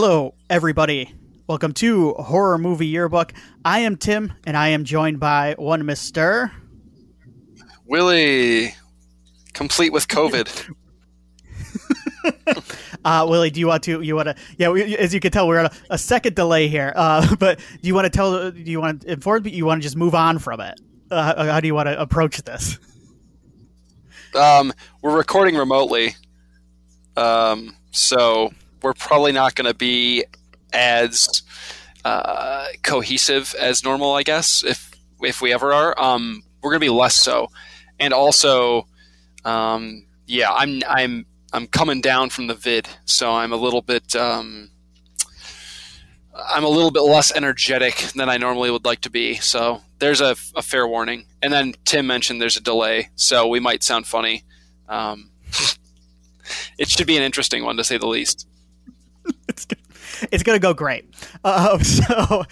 Hello, everybody. Welcome to Horror Movie Yearbook. I am Tim, and I am joined by one Mister Willie, complete with COVID. uh, Willie, do you want to? You want to? Yeah, we, as you can tell, we're on a, a second delay here. Uh, but do you want to tell? Do you want to inform? You want to just move on from it? Uh, how do you want to approach this? Um, we're recording remotely, um, so we're probably not going to be as uh, cohesive as normal, I guess, if if we ever are. Um, we're going to be less so, and also, um, yeah, I'm I'm I'm coming down from the vid, so I'm a little bit um, I'm a little bit less energetic than I normally would like to be. So there's a, a fair warning. And then Tim mentioned there's a delay, so we might sound funny. Um, it should be an interesting one to say the least. it's gonna, it's gonna go great. Uh, so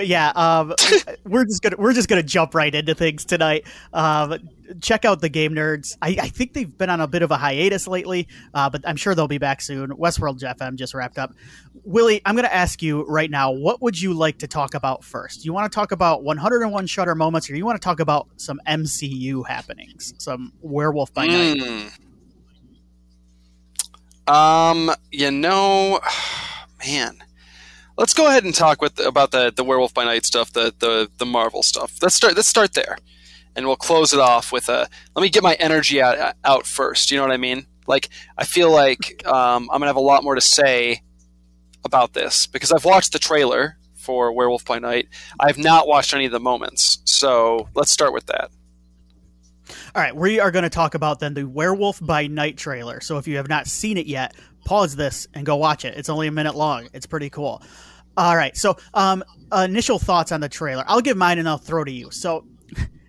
yeah, um, we're just gonna we're just gonna jump right into things tonight. Um, check out the Game Nerds. I, I, think they've been on a bit of a hiatus lately, uh, but I'm sure they'll be back soon. Westworld FM just wrapped up. Willie, I'm to ask you right now, what would you like to talk about first? You want to talk about 101 Shudder moments, or you want to talk about some MCU happenings, some Werewolf by Night? Mm. Um, you know, man, let's go ahead and talk with about the the Werewolf by Night stuff, the the the Marvel stuff. Let's start. Let's start there, and we'll close it off with a. Let me get my energy out out first. You know what I mean? Like I feel like um, I'm gonna have a lot more to say about this because I've watched the trailer for Werewolf by Night. I have not watched any of the moments, so let's start with that. All right, we are going to talk about then the Werewolf by Night trailer. So if you have not seen it yet, pause this and go watch it. It's only a minute long. It's pretty cool. All right, so um, initial thoughts on the trailer. I'll give mine and I'll throw to you. So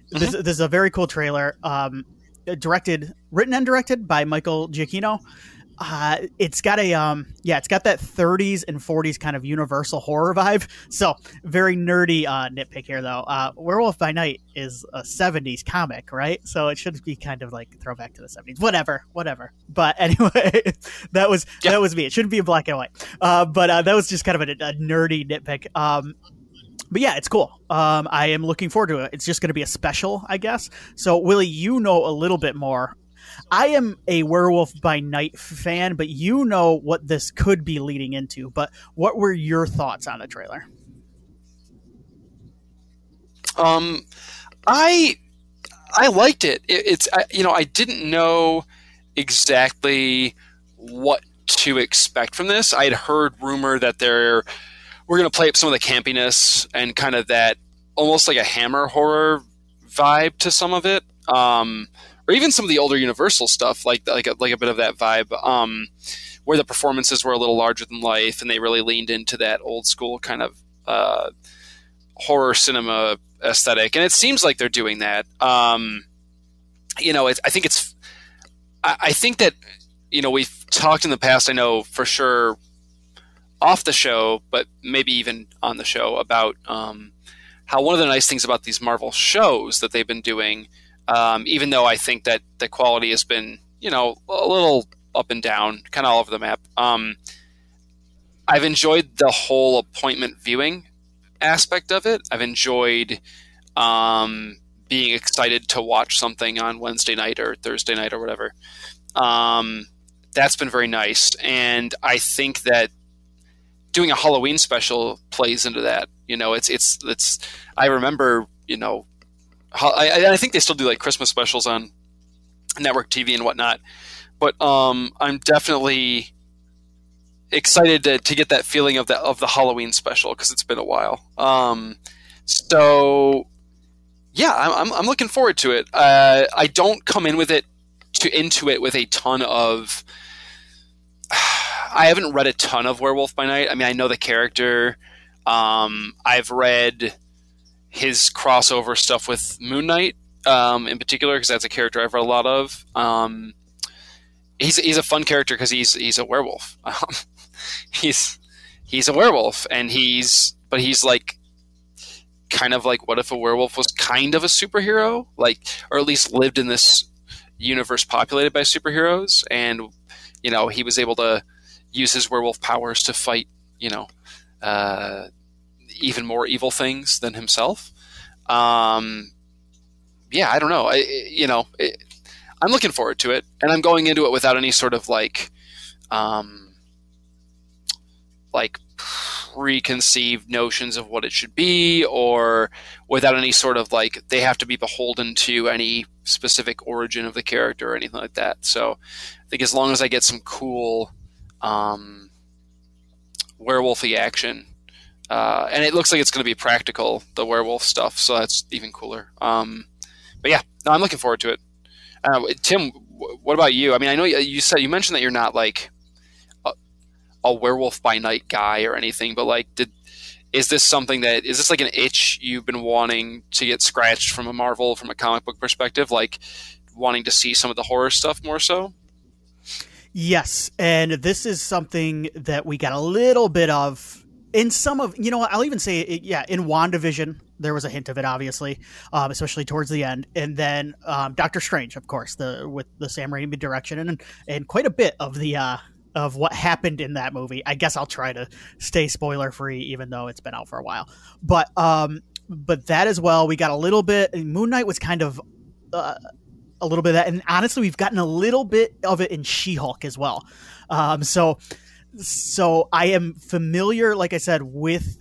this, mm-hmm. this is a very cool trailer. Um, directed, written and directed by Michael Giacchino uh, it's got a um, yeah, it's got that 30s and 40s kind of universal horror vibe. So very nerdy uh, nitpick here though. Uh, Werewolf by Night is a 70s comic, right? So it should be kind of like throwback to the 70s. Whatever, whatever. But anyway, that was yeah. that was me. It shouldn't be in black and white. Uh, but uh, that was just kind of a, a nerdy nitpick. Um, but yeah, it's cool. Um, I am looking forward to it. It's just going to be a special, I guess. So, Willie, you know a little bit more I am a Werewolf by Night fan, but you know what this could be leading into. But what were your thoughts on the trailer? Um, I I liked it. it it's I, you know I didn't know exactly what to expect from this. I had heard rumor that they're we're going to play up some of the campiness and kind of that almost like a hammer horror vibe to some of it. Um, or even some of the older Universal stuff, like like a, like a bit of that vibe, um, where the performances were a little larger than life, and they really leaned into that old school kind of uh, horror cinema aesthetic. And it seems like they're doing that. Um, you know, I think it's. I, I think that you know we've talked in the past. I know for sure off the show, but maybe even on the show about um, how one of the nice things about these Marvel shows that they've been doing um, even though I think that the quality has been, you know, a little up and down, kind of all over the map. Um, I've enjoyed the whole appointment viewing aspect of it. I've enjoyed um, being excited to watch something on Wednesday night or Thursday night or whatever. Um, that's been very nice, and I think that doing a Halloween special plays into that. You know, it's it's it's. I remember, you know, I, I think they still do like Christmas specials on network TV and whatnot. But um, I'm definitely excited to, to get that feeling of the of the Halloween special because it's been a while. Um, so yeah, I'm, I'm looking forward to it. Uh, I don't come in with it to into it with a ton of. I haven't read a ton of Werewolf by Night. I mean, I know the character. Um, I've read his crossover stuff with Moon Knight um, in particular because that's a character I've read a lot of. Um, he's he's a fun character because he's he's a werewolf. Um, he's he's a werewolf and he's but he's like kind of like what if a werewolf was kind of a superhero like or at least lived in this universe populated by superheroes and you know he was able to use his werewolf powers to fight you know, uh, even more evil things than himself. Um, yeah, I don't know. I, you know, it, I'm looking forward to it, and I'm going into it without any sort of like, um, like preconceived notions of what it should be, or without any sort of like they have to be beholden to any specific origin of the character or anything like that. So, I think as long as I get some cool, um, werewolfy action uh, and it looks like it's going to be practical, the werewolf stuff. So that's even cooler. Um, but yeah, no, I'm looking forward to it. Uh, Tim, what about you? I mean, I know you said you mentioned that you're not like a, a, werewolf by night guy or anything, but like, did is this something that is this like an itch you've been wanting to get scratched from a Marvel from a comic book perspective, like wanting to see some of the horror stuff more so? Yes, and this is something that we got a little bit of in some of you know I'll even say it, yeah in Wandavision there was a hint of it obviously um, especially towards the end. And then um, Doctor Strange of course the with the Sam Raimi direction and and quite a bit of the uh, of what happened in that movie. I guess I'll try to stay spoiler free even though it's been out for a while. But um but that as well we got a little bit Moon Knight was kind of uh, a little bit of that. And honestly we've gotten a little bit of it in She-Hulk as well. Um so so I am familiar, like I said, with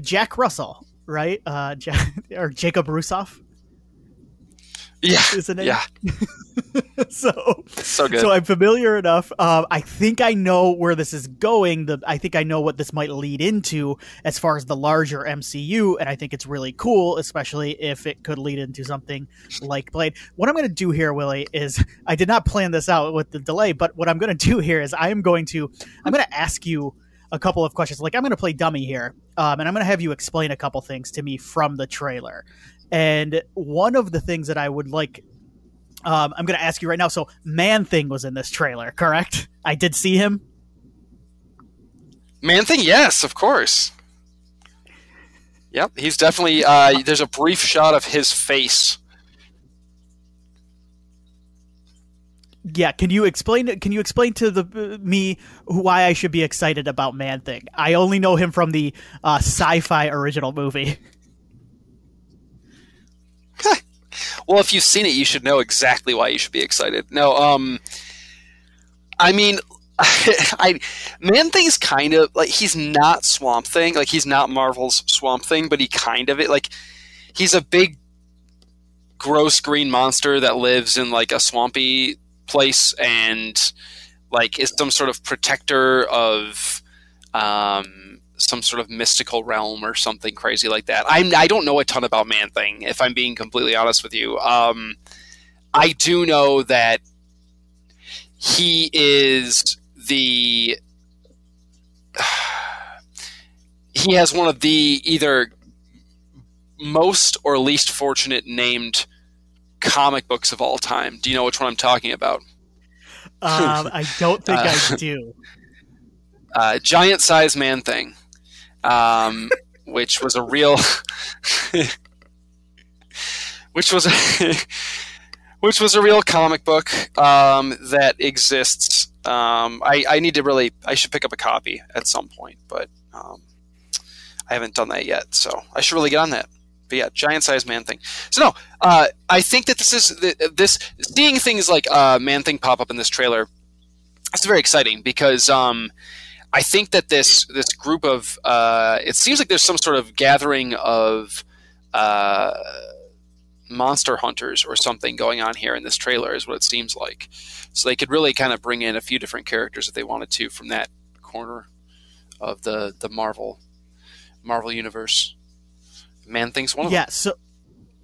Jack Russell, right? Uh, Jack, or Jacob Russoff. Yeah, isn't it? Yeah. so so good. So I'm familiar enough. Um, I think I know where this is going. The I think I know what this might lead into as far as the larger MCU, and I think it's really cool, especially if it could lead into something like Blade. What I'm going to do here, Willie, is I did not plan this out with the delay, but what I'm going to do here is I am going to I'm going to ask you a couple of questions. Like I'm going to play dummy here, um, and I'm going to have you explain a couple things to me from the trailer. And one of the things that I would like, um, I'm going to ask you right now. So, Man Thing was in this trailer, correct? I did see him. Man Thing, yes, of course. Yep, he's definitely. Uh, there's a brief shot of his face. Yeah, can you explain? Can you explain to the me why I should be excited about Man Thing? I only know him from the uh, sci-fi original movie. Well, if you've seen it, you should know exactly why you should be excited. No, um, I mean, I Man Thing's kind of like he's not Swamp Thing, like he's not Marvel's Swamp Thing, but he kind of it. Like he's a big, gross green monster that lives in like a swampy place and like is some sort of protector of um some sort of mystical realm or something crazy like that. I'm I don't know a ton about Man Thing, if I'm being completely honest with you. Um, I do know that he is the he has one of the either most or least fortunate named comic books of all time. Do you know which one I'm talking about? Um, I don't think uh, I do. Uh, giant size man thing um, which was a real, which was a, which was a real comic book um, that exists. Um, I, I need to really, I should pick up a copy at some point, but um, I haven't done that yet. So I should really get on that. But yeah, giant sized man thing. So no, uh, I think that this is this seeing things like uh, man thing pop up in this trailer. It's very exciting because um, I think that this this group of uh, it seems like there's some sort of gathering of uh, monster hunters or something going on here in this trailer is what it seems like. So they could really kind of bring in a few different characters if they wanted to from that corner of the the Marvel Marvel universe. Man thinks one of yeah, them. so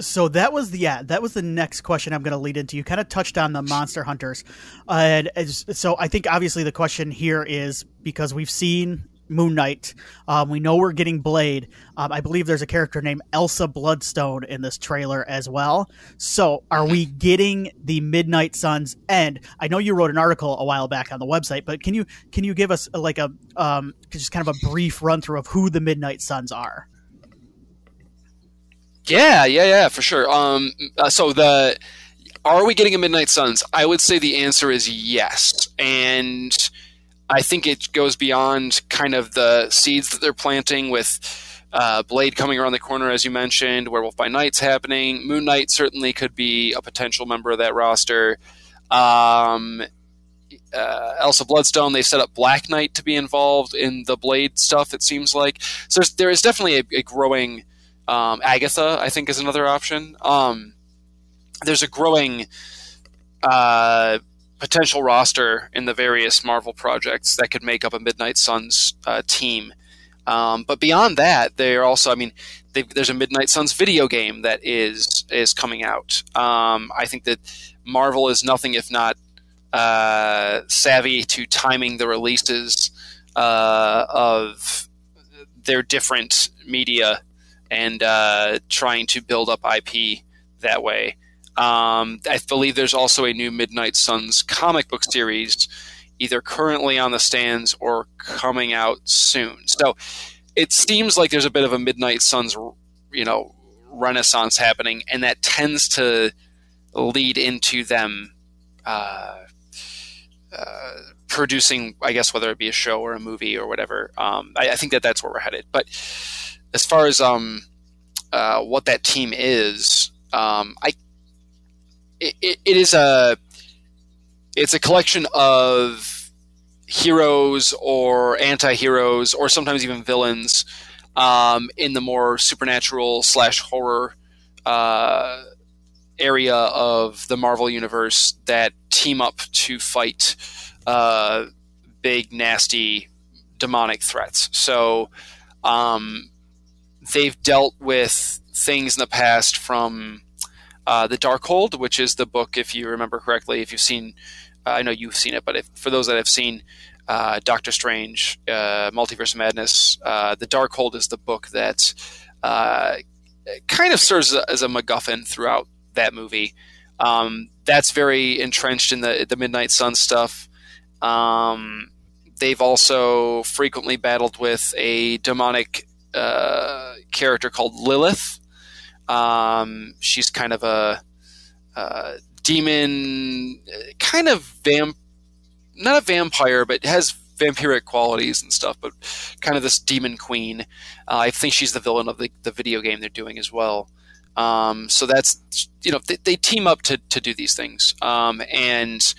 so that was the yeah that was the next question i'm going to lead into. You kind of touched on the monster hunters. Uh, and so i think obviously the question here is because we've seen moon knight um, we know we're getting blade um, i believe there's a character named elsa bloodstone in this trailer as well. So are we getting the midnight suns? And i know you wrote an article a while back on the website but can you can you give us like a um, just kind of a brief run through of who the midnight suns are yeah, yeah, yeah, for sure. Um, uh, so the are we getting a Midnight Suns? I would say the answer is yes, and I think it goes beyond kind of the seeds that they're planting with uh, Blade coming around the corner, as you mentioned. Werewolf by Night's happening. Moon Knight certainly could be a potential member of that roster. Um, uh, Elsa Bloodstone, they set up Black Knight to be involved in the Blade stuff. It seems like so. There's, there is definitely a, a growing. Um, Agatha, I think, is another option. Um, there's a growing uh, potential roster in the various Marvel projects that could make up a Midnight Suns uh, team. Um, but beyond that, they're also, I mean, there's a Midnight Suns video game that is is coming out. Um, I think that Marvel is nothing if not uh, savvy to timing the releases uh, of their different media and uh, trying to build up IP that way. Um, I believe there's also a new Midnight Suns comic book series either currently on the stands or coming out soon. So it seems like there's a bit of a Midnight Suns, you know, renaissance happening, and that tends to lead into them uh, uh, producing, I guess, whether it be a show or a movie or whatever. Um, I, I, think that that's where we're headed. But as far as um, uh, what that team is, um, I it, it, is a it's a collection of heroes or anti-heroes or sometimes even villains um, in the more supernatural slash horror uh, area of the Marvel universe that team up to fight uh, big, nasty, demonic threats. So um, they've dealt with things in the past from uh, the Darkhold, which is the book, if you remember correctly, if you've seen uh, I know you've seen it, but if, for those that have seen uh, Doctor Strange, uh, Multiverse Madness, uh, The Darkhold is the book that uh, kind of serves as a MacGuffin throughout that movie. Um, that's very entrenched in the the Midnight Sun stuff. Um, they've also frequently battled with a demonic uh, character called Lilith. Um, she's kind of a uh, demon, kind of vamp, not a vampire, but has vampiric qualities and stuff. But kind of this demon queen. Uh, I think she's the villain of the, the video game they're doing as well. Um, so that's you know they, they, team up to, to do these things, um, and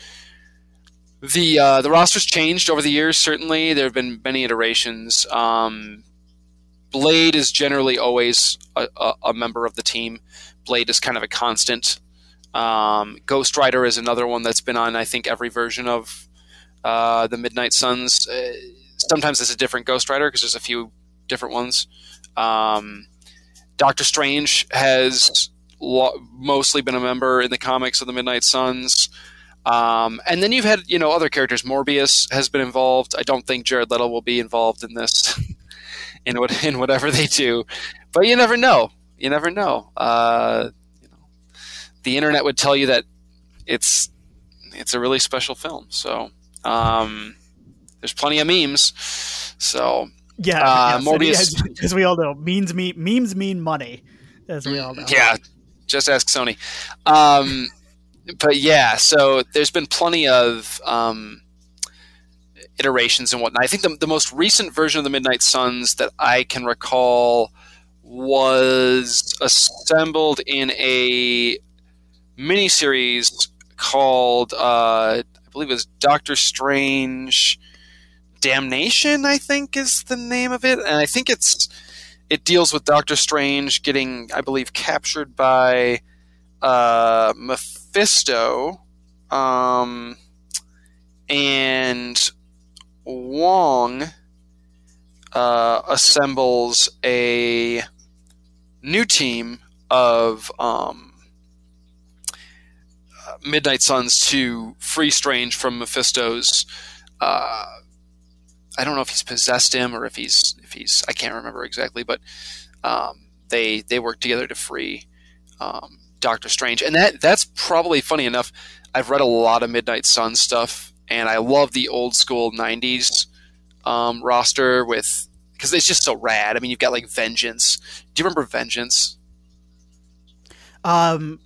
the uh, the roster's changed over the years. Certainly, there have been many iterations. Um, Blade is generally always a, a, a, member of the team. Blade is kind of a constant. Um, Ghost Rider is another one that's been on, I think, every version of uh, the Midnight Suns. Uh, sometimes it's a different Ghost Rider because there's a few different ones. Um, Doctor Strange has lo- mostly been a member in the comics of the Midnight Suns. Um, and then you've had, you know, other characters. Morbius has been involved. I don't think Jared Leto will be involved in this, in what in whatever they do, but you never know. You never know. Uh, the internet would tell you that it's it's a really special film. So um, there's plenty of memes. So yeah, uh, Morbius, as we all know, memes mean memes mean money, as we all know. Yeah, just ask Sony. Um, but yeah, so there's been plenty of um, iterations and whatnot. I think the, the most recent version of the Midnight Suns that I can recall was assembled in a miniseries called uh, I believe it was Doctor Strange Damnation. I think is the name of it, and I think it's it deals with Doctor Strange getting, I believe, captured by uh, Mephisto, um, and Wong uh, assembles a new team of um, Midnight Suns to free Strange from Mephisto's. Uh, I don't know if he's possessed him or if he's if he's I can't remember exactly, but um, they they work together to free um, Doctor Strange, and that that's probably funny enough. I've read a lot of Midnight Sun stuff, and I love the old school '90s um, roster with because it's just so rad. I mean, you've got like Vengeance. Do you remember Vengeance? Um,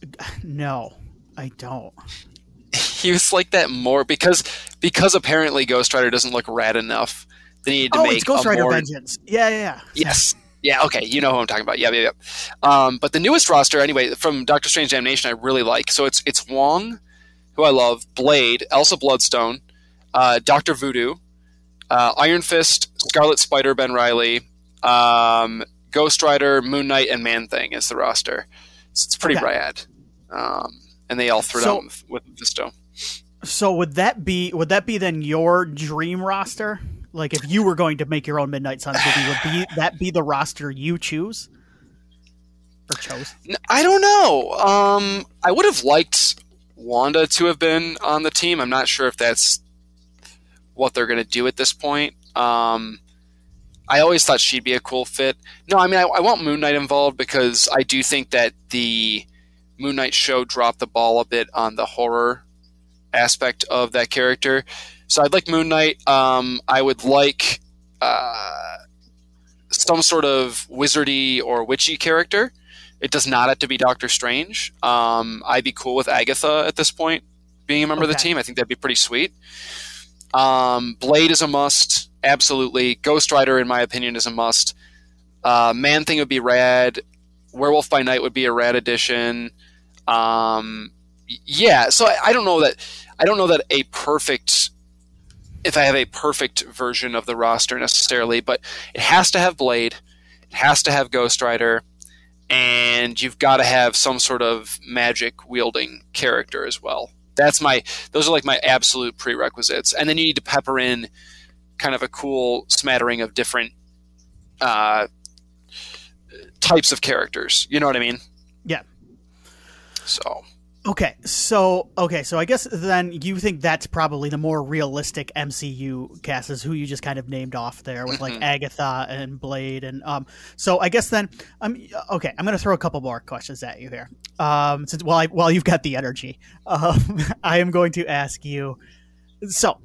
no. I don't. he was like that more because because apparently Ghost Rider doesn't look rad enough. They needed to oh, make it's Ghost Rider more, Vengeance. Yeah, yeah, yeah. Yes. Yeah, okay, you know who I'm talking about. Yeah, yeah, yeah. Um, but the newest roster, anyway, from Doctor Strange Damnation, I really like. So it's it's Wong, who I love, Blade, Elsa Bloodstone, uh, Doctor Voodoo, uh, Iron Fist, Scarlet Spider, Ben Riley, um, Ghost Rider, Moon Knight, and Man Thing is the roster. So it's pretty Okay. rad. Um, and they all threw So- down with, with Mephisto. So would that be would that be then your dream roster? Like if you were going to make your own Midnight Suns movie, would be that be the roster you choose or chose? I don't know. Um, I would have liked Wanda to have been on the team. I'm not sure if that's what they're going to do at this point. Um, I always thought she'd be a cool fit. No, I mean, I, I want Moon Knight involved because I do think that the Moon Knight show dropped the ball a bit on the horror aspect of that character. So I'd like Moon Knight. Um, I would like uh, some sort of wizardy or witchy character. It does not have to be Doctor Strange. Um, I'd be cool with Agatha at this point being a member of the team. I think that'd be pretty sweet. Um, Blade is a must, absolutely. Ghost Rider, in my opinion, is a must. Uh, Man Thing would be rad. Werewolf by Night would be a rad addition. Um, yeah, so I, I don't know that I don't know that a perfect if I have a perfect version of the roster necessarily, but it has to have Blade, it has to have Ghost Rider, and you've got to have some sort of magic wielding character as well. That's my those are like my absolute prerequisites, and then you need to pepper in kind of a cool smattering of different uh, types of characters. You know what I mean? Yeah. So Okay, so okay, so I guess then you think that's probably the more realistic MCU cast is who you just kind of named off there with like Mhm. Agatha and Blade and um. So I guess then um okay, I'm gonna throw a couple more questions at you here. Um, since while I, while you've got the energy, um, I am going to ask you. So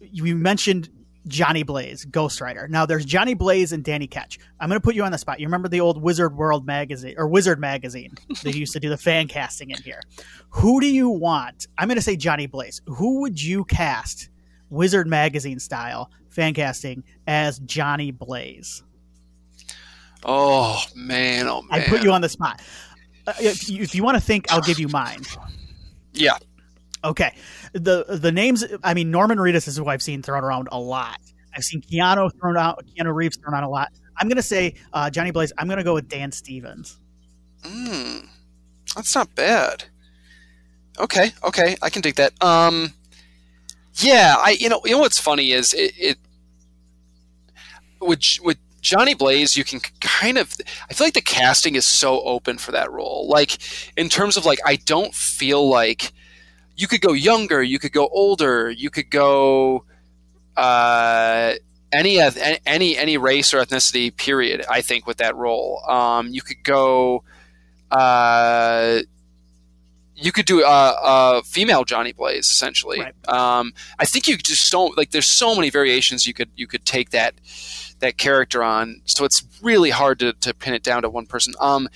you mentioned Johnny Blaze, Ghost Rider. Now there's Johnny Blaze and Danny Ketch. I'm going to put you on the spot. You remember the old Wizard World magazine or Wizard magazine? they used to do the fan casting in here. Who do you want? I'm going to say Johnny Blaze. Who would you cast, Wizard magazine style fan casting as Johnny Blaze? oh man, oh man, I put you on the spot. Uh, if you, if you want to think, I'll give you mine. yeah. Okay. The the names I mean Norman Reedus is who I've seen thrown around a lot. I've seen Keanu thrown out Keanu Reeves thrown out a lot. I'm gonna say uh, Johnny Blaze, I'm gonna go with Dan Stevens. Mm, that's not bad. Okay, okay, I can dig that. Um, yeah, I you know you know what's funny is it, it with with Johnny Blaze you can kind of I feel like the casting is so open for that role. Like in terms of like I don't feel like you could go younger, you could go older, you could go uh any any any race or ethnicity period i think with that role. Um, you could go uh, you could do a, a female johnny blaze essentially. Right. um, i think you just don't like there's so many variations you could you could take that that character on so it's really hard to, to pin it down to one person. Um,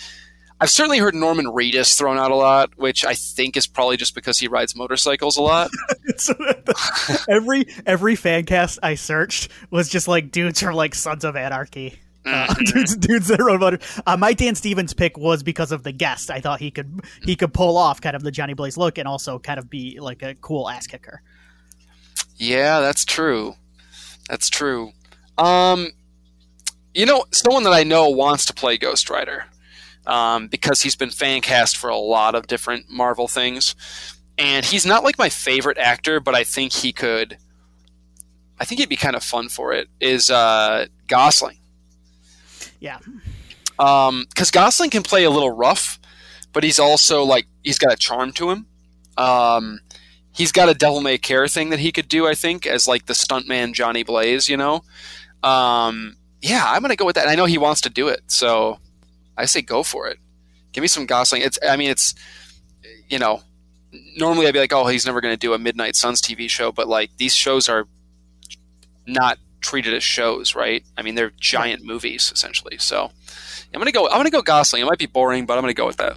i've certainly heard norman reedus thrown out a lot which i think is probably just because he rides motorcycles a lot every every fan cast I searched was just like dudes from like Sons of Anarchy. Uh, dudes, dudes that rode motor. Uh, my Dan Stevens pick was because of the guest. I thought he could he could pull off kind of the Johnny Blaze look and also kind of be like a cool ass kicker. Yeah, that's true. That's true. Um, you know, someone that I know wants to play Ghost Rider um, because he's been fan cast for a lot of different Marvel things, and he's not like my favorite actor, but I think he could. I think he'd be kind of fun for it. Is uh, Gosling? Yeah. because Gosling can play a little rough, but he's also like he's got a charm to him. Um, he's got a devil may care thing that he could do, I think, as like the stuntman Johnny Blaze. You know, um, yeah, I'm gonna go with that. And I know he wants to do it, so I say go for it. Give me some Gosling. It's, I mean, it's, you know, normally I'd be like, oh, he's never gonna do a Midnight Suns TV show, but like these shows are not treated as shows, right? I mean, they're giant movies essentially. So I'm gonna go. I'm gonna go Gosling. It might be boring, but I'm gonna go with that.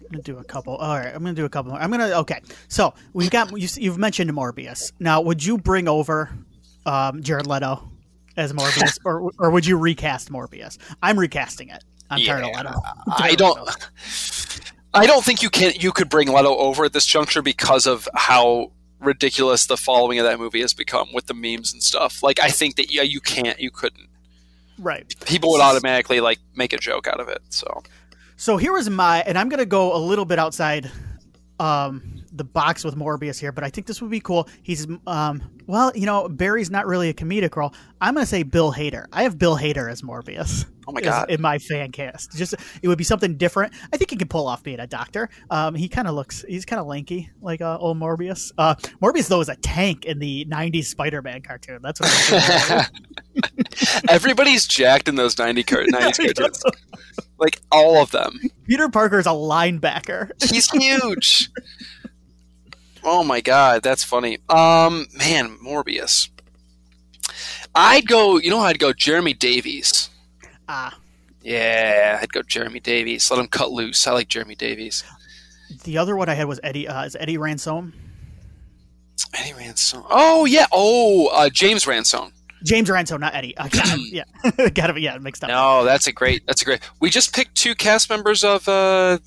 I'm gonna do a couple. All right, I'm gonna do a couple more. I'm gonna okay. So we've got you, you've mentioned Morbius. Now, would you bring over um, Jared Leto as Morbius, or or would you recast Morbius? I'm recasting it. I'm Yeah, tired of Leto. I don't. I don't think you can. You could bring Leto over at this juncture because of how ridiculous the following of that movie has become with the memes and stuff. Like, I think that yeah, you can't. You couldn't. Right. People would automatically like make a joke out of it. So So here is my, and I'm gonna go a little bit outside um, the box with Morbius here, but I think this would be cool. He's, um, well, you know, Barry's not really a comedic role. I'm gonna say Bill Hader. I have Bill Hader as Morbius. Oh my is- God. In my fan cast, just it would be something different. I think he could pull off being a doctor. Um, he kind of looks, he's kind of lanky, like uh, old Morbius. Uh, Morbius though is a tank in the '90s Spider-Man cartoon. That's what. I'm everybody's jacked in those 90 car- 90s cartoons. Like all of them. Peter Parker's a linebacker. He's huge. Oh my god, that's funny. Um, man, Morbius. I'd go. You know, I'd go Jeremy Davies. Ah, Yeah, I'd go Jeremy Davies. Let him cut loose. I like Jeremy Davies. the other one I had was Eddie. Uh, is Eddie Ransone? Eddie Ransone. Oh yeah. Oh, uh, James Ransone. James Ransone, not Eddie. Uh, got him, yeah, got him. Yeah, mixed up. No, that's a great. That's a great. We just picked two cast members of uh,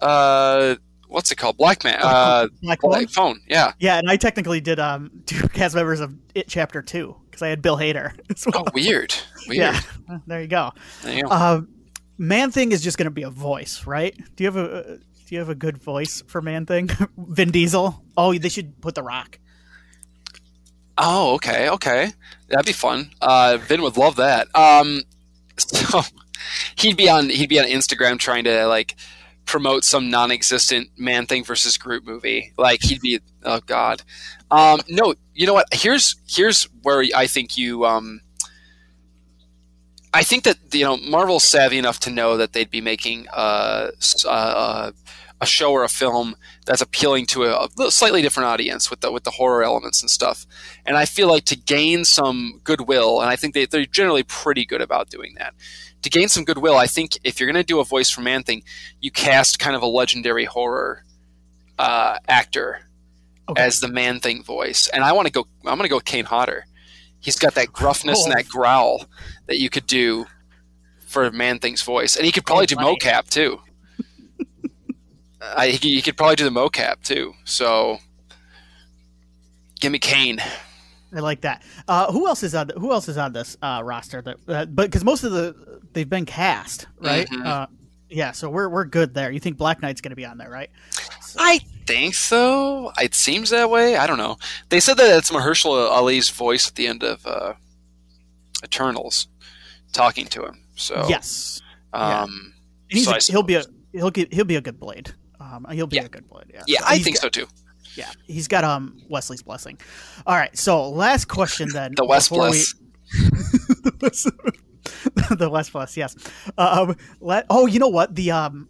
uh, what's it called? Black Man. Uh, Black Black Phone? Phone. Yeah. Yeah, and I technically did um two cast members of It Chapter Two because I had Bill Hader. well. Oh, weird. Weird. yeah, there you go. There you go. Um, Man Thing is just going to be a voice, right? Do you have a uh, Do you have a good voice for Man Thing? Vin Diesel. Oh, they should put The Rock. Oh, okay, okay, that'd be fun. Uh, Vin would love that. Um, so he'd be on he'd be on Instagram trying to like promote some non-existent Man Thing versus Groot movie. Like he'd be oh god. Um, no, you know what? Here's here's where I think you um. I think that you know Marvel's savvy enough to know that they'd be making uh, uh, a show or a film that's appealing to a, a slightly different audience with the with the horror elements and stuff. And I feel like to gain some goodwill, and I think they, they're generally pretty good about doing that. To gain some goodwill, I think if you're going to do a voice for Man Thing, you cast kind of a legendary horror uh, actor Okay. as the Man Thing voice. And I want to go. I'm going to go with Kane Hodder. He's got that gruffness and that growl that you could do for Man Thing's voice, and he could probably do mocap too. I, he could probably do the mocap too. So, give me Kane. I like that. Uh, who else is on? Who else is on this uh, roster? That, uh, but because most of the they've been cast, right? Mhm. Uh, yeah, so we're we're good there. You think Black Knight's going to be on there, right? I think so. It seems that way. I don't know. They said that it's Mahershala Ali's voice at the end of uh, Eternals, talking to him. So yes, yeah. um, he's so a, he'll be a he'll get he'll be a good blade. Um, he'll be Yeah. a good blade. Yeah, yeah, So I think got- so too. Yeah, he's got um Wesley's blessing. All right, so last question then. The West before we- the West Plus, yes. Um, let, oh, you know what? The um,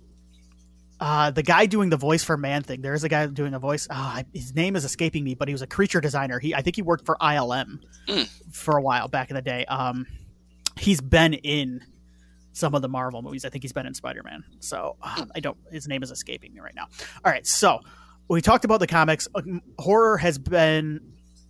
uh, the guy doing the voice for Man Thing. There is a guy doing a voice. Ah, his name is escaping me, but he was a creature designer. He, I think he worked for ILM Mm. for a while back in the day. Um, he's been in some of the Marvel movies. I think he's been in Spider Man. So uh, I don't. His name is escaping me right now. All right, so we talked about the comics. Um, Horror has been.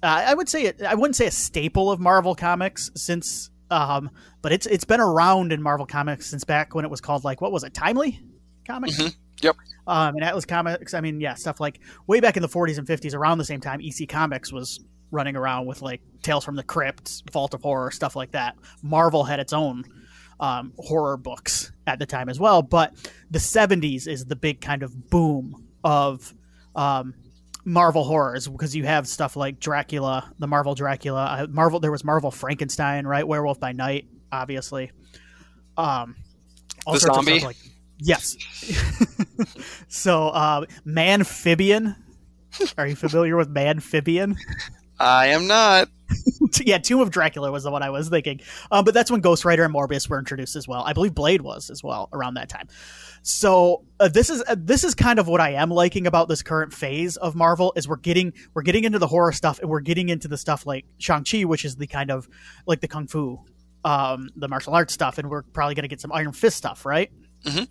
Uh, I would say it, I wouldn't say a staple of Marvel comics since, um, but it's it's been around in Marvel comics since back when it was called like what was it, Timely Comics? Mhm. Yep. Um, and Atlas Comics. I mean, yeah, stuff like way back in the 40s and 50s, around the same time, EC Comics was running around with like Tales from the Crypt, Vault of Horror, stuff like that. Marvel had its own um, horror books at the time as well, but the 70s is the big kind of boom of um, Marvel horrors because you have stuff like Dracula, the Marvel Dracula, uh, Marvel. There was Marvel Frankenstein, right? Werewolf by Night, obviously. Um, all The sorts of zombie? stuff like yes. so, uh, Manphibian. Are you familiar with Manphibian? I am not. yeah, Tomb of Dracula was the one I was thinking. Um, but that's when Ghost Rider and Morbius were introduced as well. I believe Blade was as well around that time. So uh, this is uh, this is kind of what I am liking about this current phase of Marvel is we're getting we're getting into the horror stuff and we're getting into the stuff like Shang Chi, which is the kind of like the kung fu, um, the martial arts stuff, and we're probably to get some Iron Fist stuff, right? Mhm.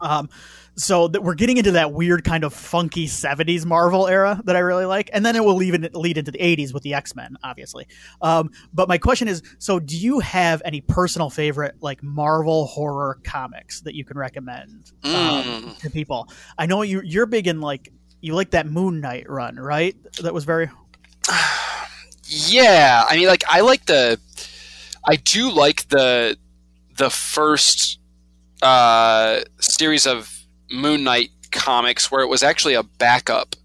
Um, so that we're getting into that weird kind of funky 70s Marvel era that I really like, and then it will lead, lead into the 80s with the X Men, obviously. Um, but my question is, so do you have any personal favorite like Marvel horror comics that you can recommend um, Mm. to people? I know you you're big in like you like that Moon Knight run, right? That was very Yeah, I mean, like I like the, I do like the, the first uh, series of Moon Knight comics where it was actually a backup.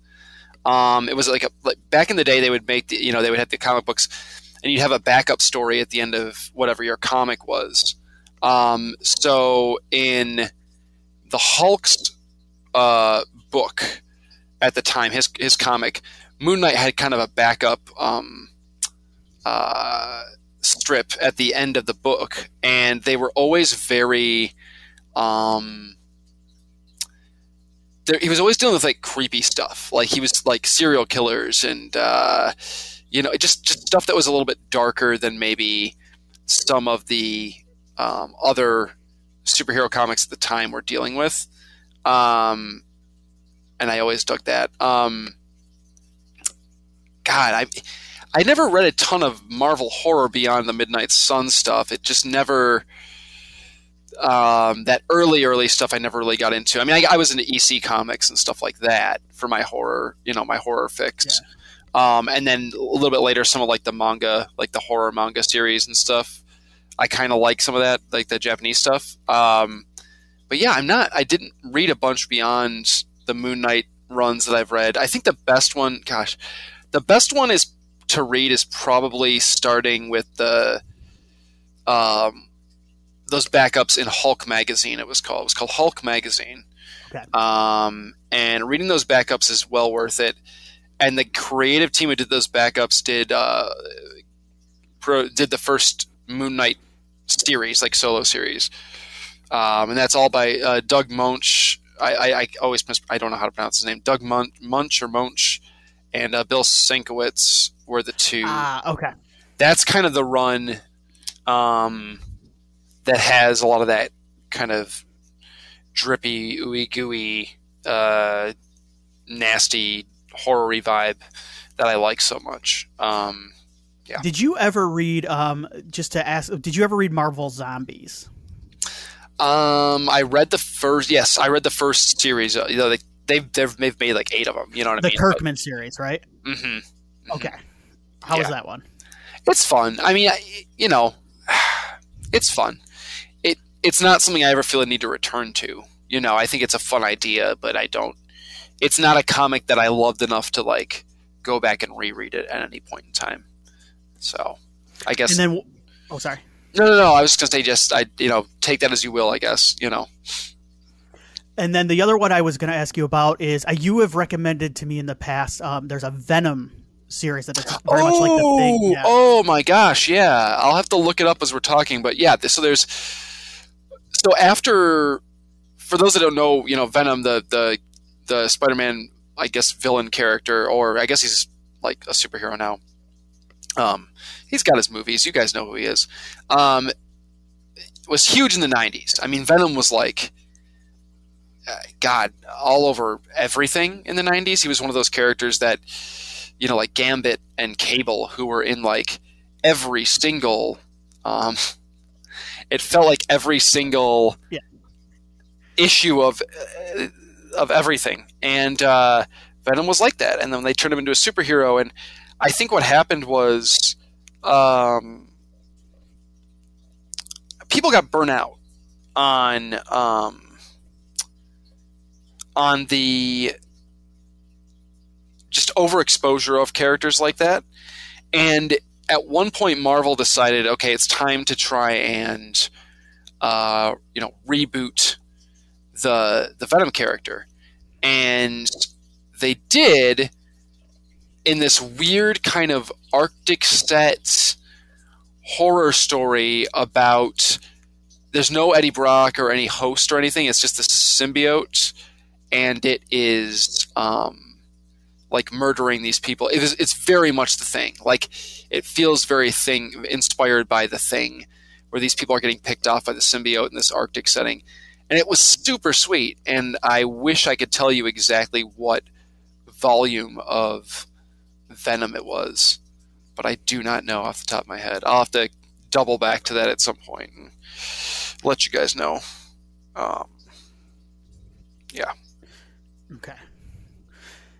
Um, it was like a like back in the day they would make the, you know they would have the comic books, and you'd have a backup story at the end of whatever your comic was. Um, so in the Hulk's uh, book at the time, his his comic, Moon Knight had kind of a backup um, uh, strip at the end of the book, and they were always very. Um, there, he was always dealing with like creepy stuff, like he was like serial killers and uh, you know just just stuff that was a little bit darker than maybe some of the um, other superhero comics at the time were dealing with. Um, and I always dug that. Um, God, I I never read a ton of Marvel horror beyond the Midnight Sun stuff. It just never um, that early early stuff I never really got into. I mean, I, I, was into EC comics and stuff like that for my horror, you know, my horror fix. Yeah. Um, and then a little bit later, some of like the manga, like the horror manga series and stuff. I kind of like some of that, like the Japanese stuff. Um, but yeah, I'm not. I didn't read a bunch beyond the Moon Knight runs that I've read. I think the best one, gosh, the best one is to read is probably starting with the um, those backups in Hulk magazine. It was called. It was called Hulk magazine. Okay. Um, and reading those backups is well worth it. And the creative team who did those backups did uh, pro, did the first Moon Knight series, like solo series, um, and that's all by uh, Doug Moench. I, I, I, always mis- I don't know how to pronounce his name. Doug Mun- Munch or Munch, and uh, Bill Sienkiewicz were the two. Ah, okay. That's kind of the run. Um, that has a lot of that kind of drippy, ooey gooey, uh, nasty, horror vibe that I like so much. Um, yeah. Did you ever read? Um, just to ask, did you ever read Marvel Zombies? Um, I read the first. Yes, I read the first series. You know, they, they've they've they've made like eight of them. You know what the I mean? The Kirkman but, series, right? Mm-hmm. Okay. How Yeah. was that one? It's fun. I mean, I, you know, it's fun. It it's not something I ever feel a need to return to. You know, I think it's a fun idea, but I don't. It's not a comic that I loved enough to like go back and reread it at any point in time. So, I guess And then, oh, sorry. no, no, no. I was gonna say, just I, you know, take that as you will. I guess you know. And then the other one I was going to ask you about is uh, you have recommended to me in the past. Um, there's a Venom series that is very much like the thing. Yeah. Oh my gosh, yeah. I'll have to look it up as we're talking, but yeah. So there's so after for those that don't know, you know, Venom, the the the Spider-Man, I guess villain character, or I guess he's like a superhero now. Um, he's got his movies. You guys know who he is. Um, was huge in the '90s. I mean, Venom was like. uh, God, all over everything in the '90s. He was one of those characters that, you know, like Gambit and Cable, who were in like every single. Um, it felt like every single Yeah. issue of uh, of everything, and uh, Venom was like that. And then they turned him into a superhero, and I think what happened was um, people got burnt out on um, on the just overexposure of characters like that. And at one point, Marvel decided, okay, it's time to try and uh, you know reboot the the Venom character, and they did in this weird kind of Arctic set horror story about. There's no Eddie Brock or any host or anything. It's just a symbiote, and it is um, like murdering these people. It is, it's very much the thing. Like it feels very thing inspired by the thing, where these people are getting picked off by the symbiote in this Arctic setting. and it was super sweet. And I wish I could tell you exactly what volume of Venom it was, but I do not know off the top of my head. I'll have to double back to that at some point and let you guys know. Um, yeah. Okay.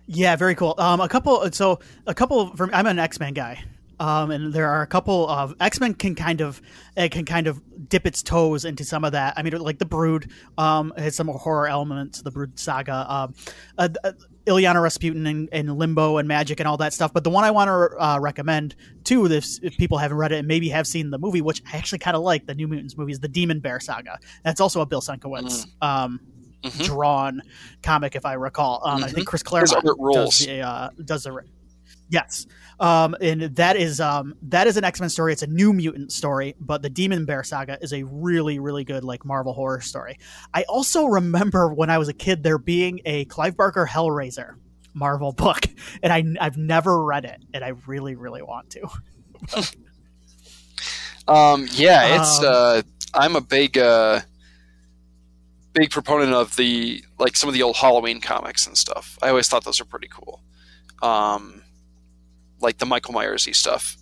Yeah, very cool. Um, a couple. So a couple. From I'm an X Men guy, um, and there are a couple of X Men can kind of it can kind of dip its toes into some of that. I mean, like the Brood um, has some horror elements. The Brood saga, um, uh, uh, Illyana Rasputin and, and, Limbo and Magik and all that stuff. But the one I want to uh, recommend too, if, if, people haven't read it and maybe have seen the movie, which I actually kind of like, the New Mutants movie, is the Demon Bear saga. That's also a Bill Sienkiewicz. Mm. Um, mm-hmm. drawn comic, if I recall. Um, mm-hmm. I think mm-hmm. Chris Claremont does the, uh, does the yes, um, and that is um, that is an X Men story. It's a New Mutant story, but the Demon Bear saga is a really really good like Marvel horror story. I also remember when I was a kid there being a Clive Barker Hellraiser Marvel book, and I I've never read it, and I really really want to. um, yeah, it's um, uh, I'm a big. Uh big proponent of the like some of the old Halloween comics and stuff. I always thought those were pretty cool, um, like the Michael Myersy stuff.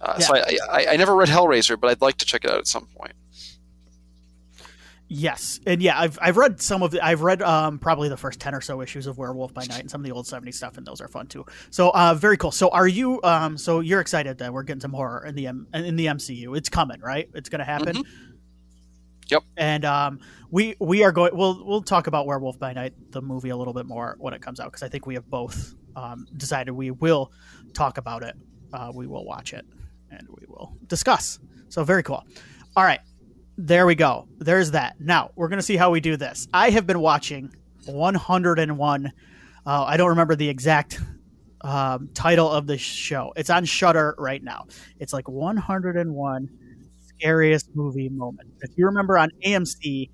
Uh, yeah. So I, I, I never read Hellraiser, but I'd like to check it out at some point. Yes, and yeah, I've I've read some of the I've read um, probably the first ten or so issues of Werewolf by Night and some of the old '70s stuff, and those are fun too. So uh, very cool. So are you um, so you're excited that we're getting some horror in the M- in the MCU? It's coming, right? It's going to happen. Mm-hmm. Yep. And um, we we are going. We'll we'll talk about Werewolf by Night, the movie, a little bit more when it comes out because I think we have both um, decided we will talk about it. Uh, we will watch it and we will discuss. So very cool. All right, there we go. There's that. Now we're gonna see how we do this. I have been watching 101. Uh, I don't remember the exact um, title of the show. It's on Shudder right now. It's like 101 scariest movie moment. If you remember on AMC,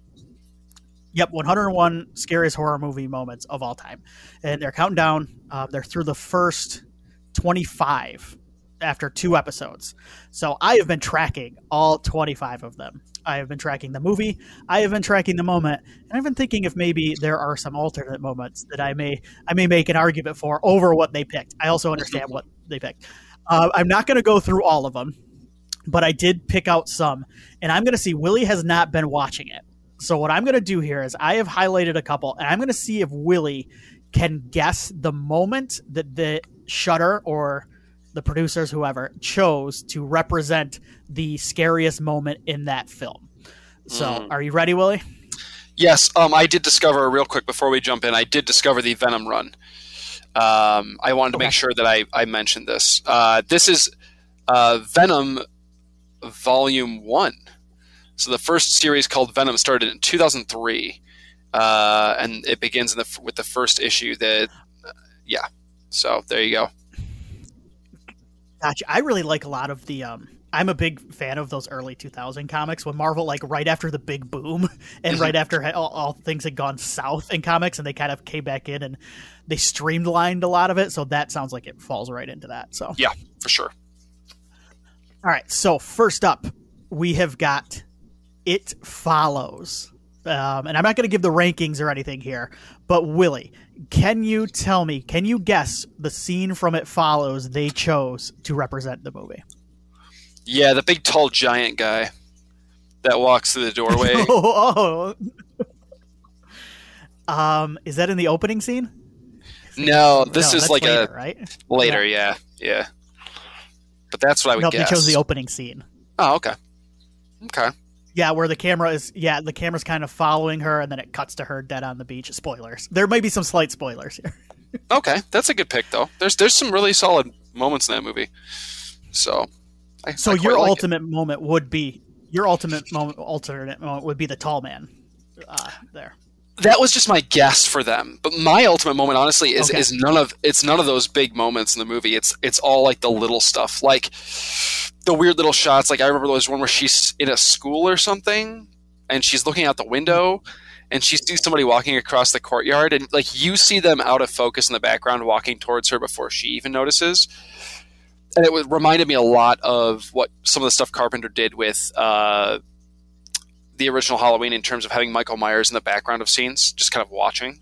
yep, 101 scariest horror movie moments of all time, and they're counting down. Uh, they're through the first 25 after two episodes. So I have been tracking all 25 of them. I have been tracking the movie. I have been tracking the moment, and I've been thinking if maybe there are some alternate moments that I may I may make an argument for over what they picked. I also understand what they picked. Uh, I'm not going to go through all of them but I did pick out some, and I'm going to see. Willie has not been watching it, so what I'm going to do here is I have highlighted a couple, and I'm going to see if Willie can guess the moment that the Shudder or the producers, whoever, chose to represent the scariest moment in that film. So, mm. are you ready, Willie? Yes. Um, I did discover real quick before we jump in. I did discover the Venom run. Um, I wanted to okay. make sure that I, I mentioned this. Uh, this is uh, Venom Volume One. So the first series called Venom started in 2003, uh, and it begins the, with the first issue. That, uh, yeah. So there you go. Gotcha. I really like a lot of the. Um, I'm a big fan of those early 2000 comics when Marvel, like right after the big boom, and mm-hmm. right after all, all, things had gone south in comics, and they kind of came back in and they streamlined a lot of it. So that sounds like it falls right into that. So yeah, for sure. All right. So first up, we have got It Follows. Um, and I'm not going to give the rankings or anything here, but Willie, can you tell me, can you guess the scene from It Follows they chose to represent the movie? Yeah, the big tall giant guy that walks through the doorway. oh, oh. Um, is that in the opening scene? No, this no, is like later, a right? later. Yeah, yeah. yeah. But that's what I would no, guess. they chose the opening scene. Oh, okay. Okay. Yeah, where the camera is yeah, the camera's kind of following her and then it cuts to her dead on the beach. Spoilers. There may be some slight spoilers here. okay, that's a good pick though. There's there's some really solid moments in that movie. So I, So I your like ultimate it. moment would be your ultimate moment alternate moment would be the tall man uh, there that was just my guess for them. But my ultimate moment, honestly, is, okay. is none of it's none of those big moments in the movie. It's it's all like the little stuff, like the weird little shots. Like I remember there was one where she's in a school or something, and she's looking out the window, and she sees somebody walking across the courtyard, and like you see them out of focus in the background walking towards her before she even notices. And it reminded me a lot of what some of the stuff Carpenter did with uh, the original Halloween in terms of having Michael Myers in the background of scenes, just kind of watching,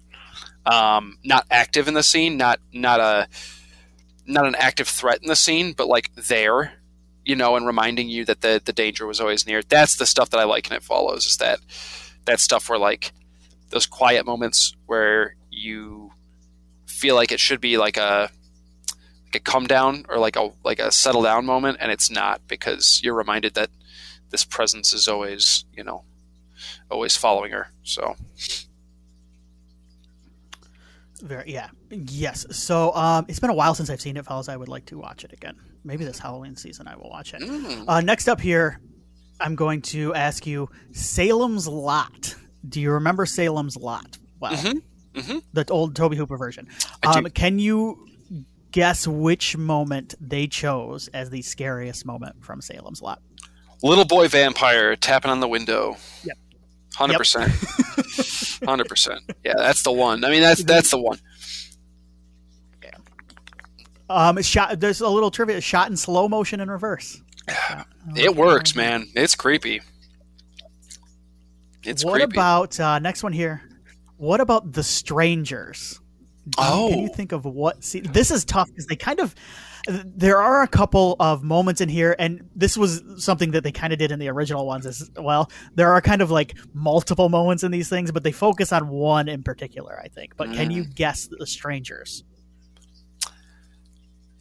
um, not active in the scene, not not a not an active threat in the scene, but like there, you know, and reminding you that the the danger was always near. That's the stuff that I like, and it follows is that that stuff where like those quiet moments where you feel like it should be like a like a come down or like a like a settle down moment, and it's not because you're reminded that this presence is always you know always following her. So very yeah yes. So um, it's been a while since I've seen it, fellas. I would like to watch it again. Maybe this Halloween season I will watch it. mm. Uh, next up here, I'm going to ask you Salem's Lot. Do you remember Salem's Lot? Well, Mhm. Mhm. the old Tobe Hooper version. Um, can you guess which moment they chose as the scariest moment from Salem's Lot? Little boy vampire tapping on the window. Yep. Hundred percent. Hundred percent. Yeah, that's the one. I mean, that's that's the one. Yeah. Um, it's shot. There's a little trivia. Shot in slow motion in reverse. It works, man. It's creepy. It's creepy. what creepy. about uh, next one here? What about the strangers? You- can you Oh. think of what? See, this is tough because they kind of. There are a couple of moments in here, and this was something that they kind of did in the original ones as well. There are kind of like multiple moments in these things, but they focus on one in particular, I think. But can Mm. you guess the strangers?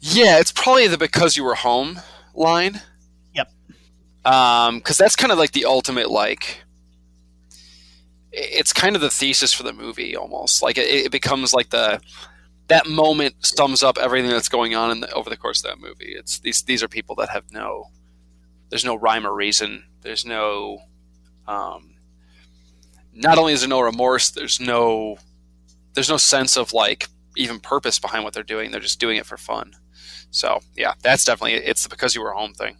Yeah, it's probably the because you were home line. Yep. Um, because that's kind of like the ultimate like. It's kind of the thesis for the movie, almost like it, it becomes like the that moment sums up everything that's going on in the, over the course of that movie. It's these these are people that have no, there's no rhyme or reason. There's no, um, not only is there no remorse, there's no, there's no sense of like even purpose behind what they're doing. They're just doing it for fun. So yeah, that's definitely it's the because you were home thing.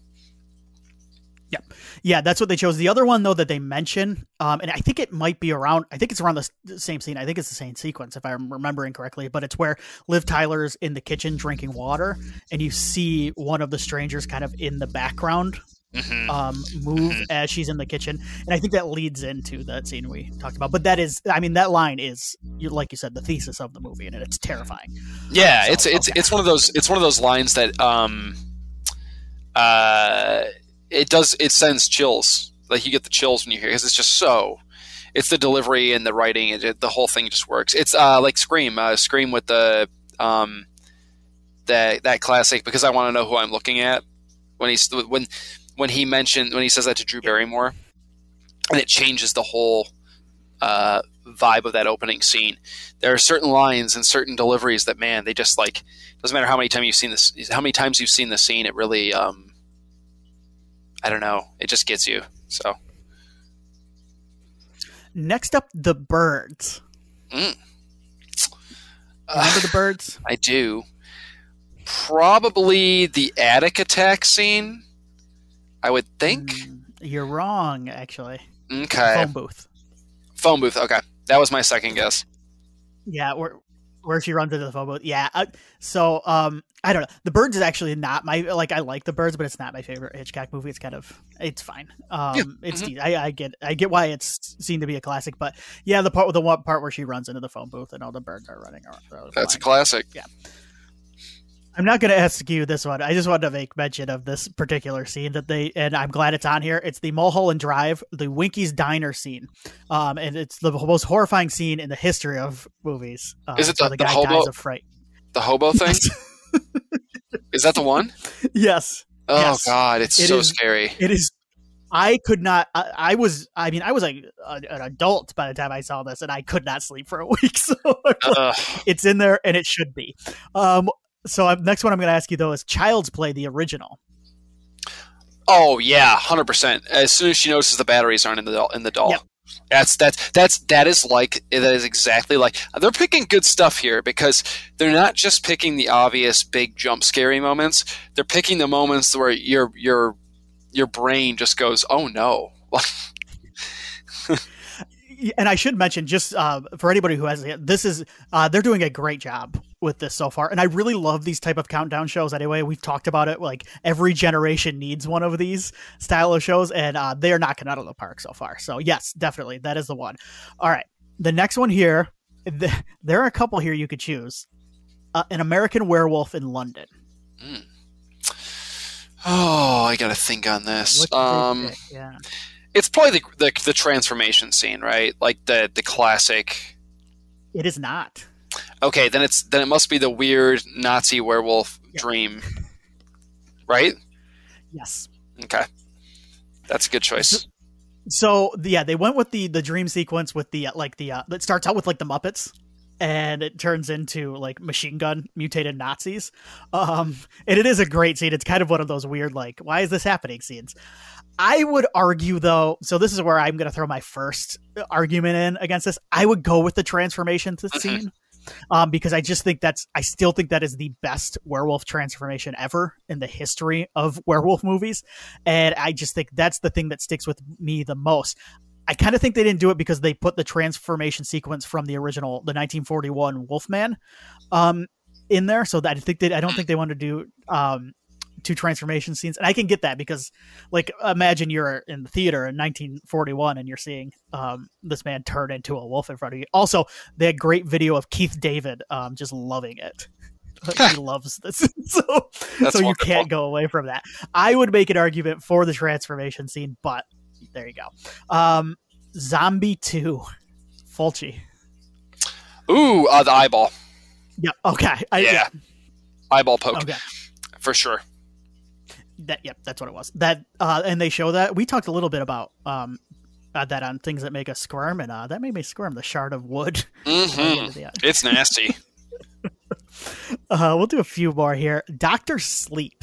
Yeah, that's what they chose. The other one though that they mention, um, and I think it might be around. I think it's around the same scene. I think it's the same sequence if I'm remembering correctly. But it's where Liv Tyler's in the kitchen drinking water, and you see one of the strangers kind of in the background Mm-hmm. um, move Mhm. as she's in the kitchen, and I think that leads into that scene we talked about. But that is, I mean, that line is, you, like you said, the thesis of the movie, and it's terrifying. Yeah, So, it's it's okay. it's one of those it's one of those lines that um uh it does it sends chills. Like you get the chills when you hear because it's just so it's the delivery and the writing it, it- the whole thing just works. It's uh like Scream, uh, Scream with the um that that classic because I want to know who I'm looking at when he's when when he mentioned when he says that to Drew Barrymore and it changes the whole uh, vibe of that opening scene. There are certain lines and certain deliveries that man, they just like doesn't matter how many times you've seen this, how many times you've seen the scene. It really, um, I don't know, it just gets you. So Next up, the birds. Remember uh, the birds? I do probably the attic attack scene. I would think. Mm, You're wrong, actually. Okay, Phone booth. phone booth. Okay, that was my second guess. Yeah, where she runs into the phone booth. Yeah. Uh, so um, I don't know. The Birds is actually not my like. I like the Birds, but it's not my favorite Hitchcock movie. It's kind of it's fine. Um, Yeah, it's mhm. I, I get I get why it's seen to be a classic, but yeah, the part with the one part where she runs into the phone booth and all the birds are running around. That's a fine. classic. I'm not going to ask you this one. I just wanted to make mention of this particular scene that they, and I'm glad it's on here. It's the Mulholland Drive, the Winky's Diner scene, um, and it's the most horrifying scene in the history of movies. Uh, Is it so the- the guy hobo- dies of fright? The hobo thing. Is that the one? yes, Oh Yes. God, it's It so is- scary. it is. I could not. I, I was. I mean, I was like an adult by the time I saw this, and I could not sleep for a week. So Ugh. it's in there, and it should be. Um, so I'm, next one I'm going to ask you though is Child's Play, the original. Oh yeah, hundred percent. As soon as she notices the batteries aren't in the doll, in the doll, Yep. that's that's that's that is like that is exactly like they're picking good stuff here because they're not just picking the obvious big jump scary moments. They're picking the moments where your your your brain just goes, oh no. and I should mention just uh, for anybody who has this is uh, they're doing a great job with this so far, and I really love these type of countdown shows. Anyway, we've talked about it. Like every generation needs one of these style of shows, and uh, they are knocking out of the park so far. So yes, definitely that is the one. All right, the next one here. The, there are a couple here you could choose. Uh, An American Werewolf in London. Oh, I got to think on this. What do you Um, yeah, it's probably the, the the transformation scene, right? Like the the classic. it is not. Okay, then it's then it must be the weird Nazi werewolf Yeah. dream, right? Yes. Okay, that's a good choice. So yeah, they went with the the dream sequence with the uh, like the uh, that starts out with like the Muppets, and it turns into like machine gun mutated Nazis. Um, and it is a great scene. It's kind of one of those weird like why is this happening scenes. I would argue though, so this is where I'm going to throw my first argument in against this. I would go with the transformation to scene. Um, because I just think that's, I still think that is the best werewolf transformation ever in the history of werewolf movies and I just think that's the thing that sticks with me the most. I kind of think they didn't do it because they put the transformation sequence from the original, the 1941 Wolfman, um, in there. So I think they, I don't think they wanted to do um, two transformation scenes, and I can get that because, like, imagine you're in the theater in 1941 and you're seeing um, this man turn into a wolf in front of you. Also, they had great video of Keith David um, just loving it. he loves this, so That's so you wonderful. can't go away from that. I would make an argument for the transformation scene, but there you go. Um, Zombie Two, Fulci. Ooh, uh, the eyeball, Yeah. Okay. I, Yeah. eyeball poke Okay. for sure. That. Yep. That's what it was. That. Uh, and they show that we talked a little bit about um. Uh, that on things that make us squirm, and uh, that made me squirm. The shard of wood. hmm It's nasty. Uh, we'll do a few more here. Doctor Sleep.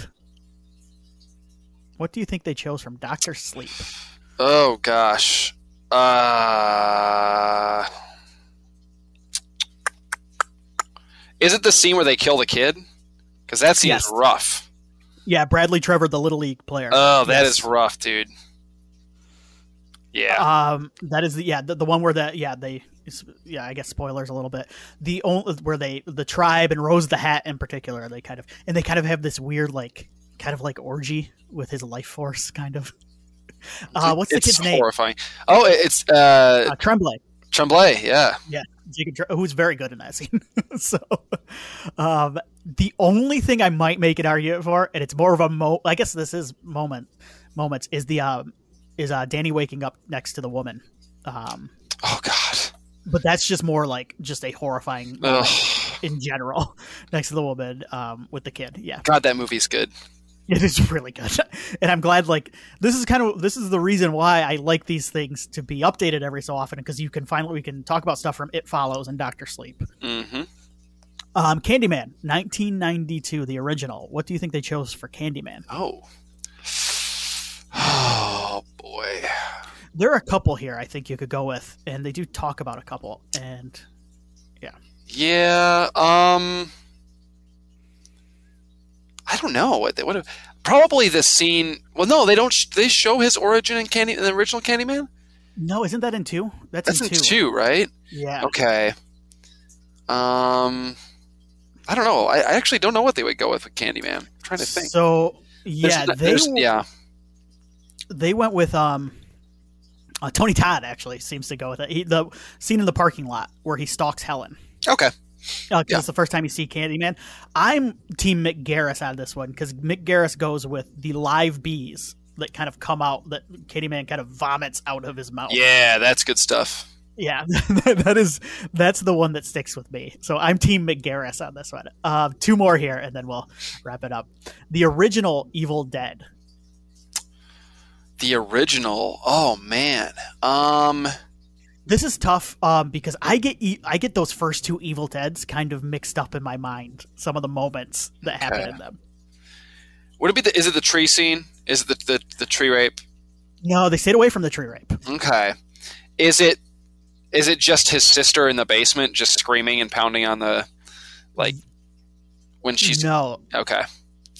What do you think they chose from Doctor Sleep? oh gosh. Uh, is it the scene where they kill the kid? Because that scene Yes. is rough. Yeah, Bradley Trevor, the little league player. Oh, that Yes. is rough, dude. Yeah. Um, that is the yeah the, the one where that yeah they yeah I guess spoilers a little bit the only where they the tribe and Rose the Hat in particular they kind of and they kind of have this weird like kind of like orgy with his life force kind of. Uh, what's the it's kid's name? horrifying. Oh, it's uh, Uh, Tremblay. Tremblay. Yeah. Yeah. Jacob, who's very good in that scene. so, um, the only thing I might make an argument for, and it's more of a mo, I guess this is moment, moments, is the um, is uh, Danny waking up next to the woman. Um, Oh God. but that's just more like just a horrifying in general next to the woman um, with the kid. Yeah, God, that movie's good. It is really good, and I'm glad. Like this is kind of this is the reason why I like these things to be updated every so often because you can finally we can talk about stuff from It Follows and Doctor Sleep. hmm Um, Candyman, 1992, the original. What do you think they chose for Candyman? Oh. Oh boy. There are a couple here I think you could go with, and they do talk about a couple. And yeah. Yeah. Um. I don't know what they would have. Probably the scene. Well, no, they don't. Sh- they show his origin in Candy in the original Candyman. no, isn't that in two? That's, That's in in two. two, right? Yeah. Okay. Um. I don't know. I, I actually don't know what they would go with with Candyman. I'm trying to think. So yeah, n- they there's- yeah. they went with um. Uh, Tony Todd actually seems to go with it. He, the scene in the parking lot where he stalks Helen. Okay. Because Yeah. it's the first time you see Candyman. I'm Team Mick Garris on this one because Mick Garris goes with the live bees that kind of come out that Candyman kind of vomits out of his mouth. Yeah, that's good stuff. Yeah, that is that's the one that sticks with me. So I'm Team Mick Garris on this one. Uh, two more here, and then we'll wrap it up. The original Evil Dead. The original. Oh man. Um. This is tough um, because I get e- I get those first two Evil Deads kind of mixed up in my mind. Some of the moments that happen Okay. in them. Would it be the? Is it the tree scene? Is it the the, the tree rape? No, they stayed away from the tree rape. Okay. Is it is it just his sister in the basement just screaming and pounding on the like when she's no, okay.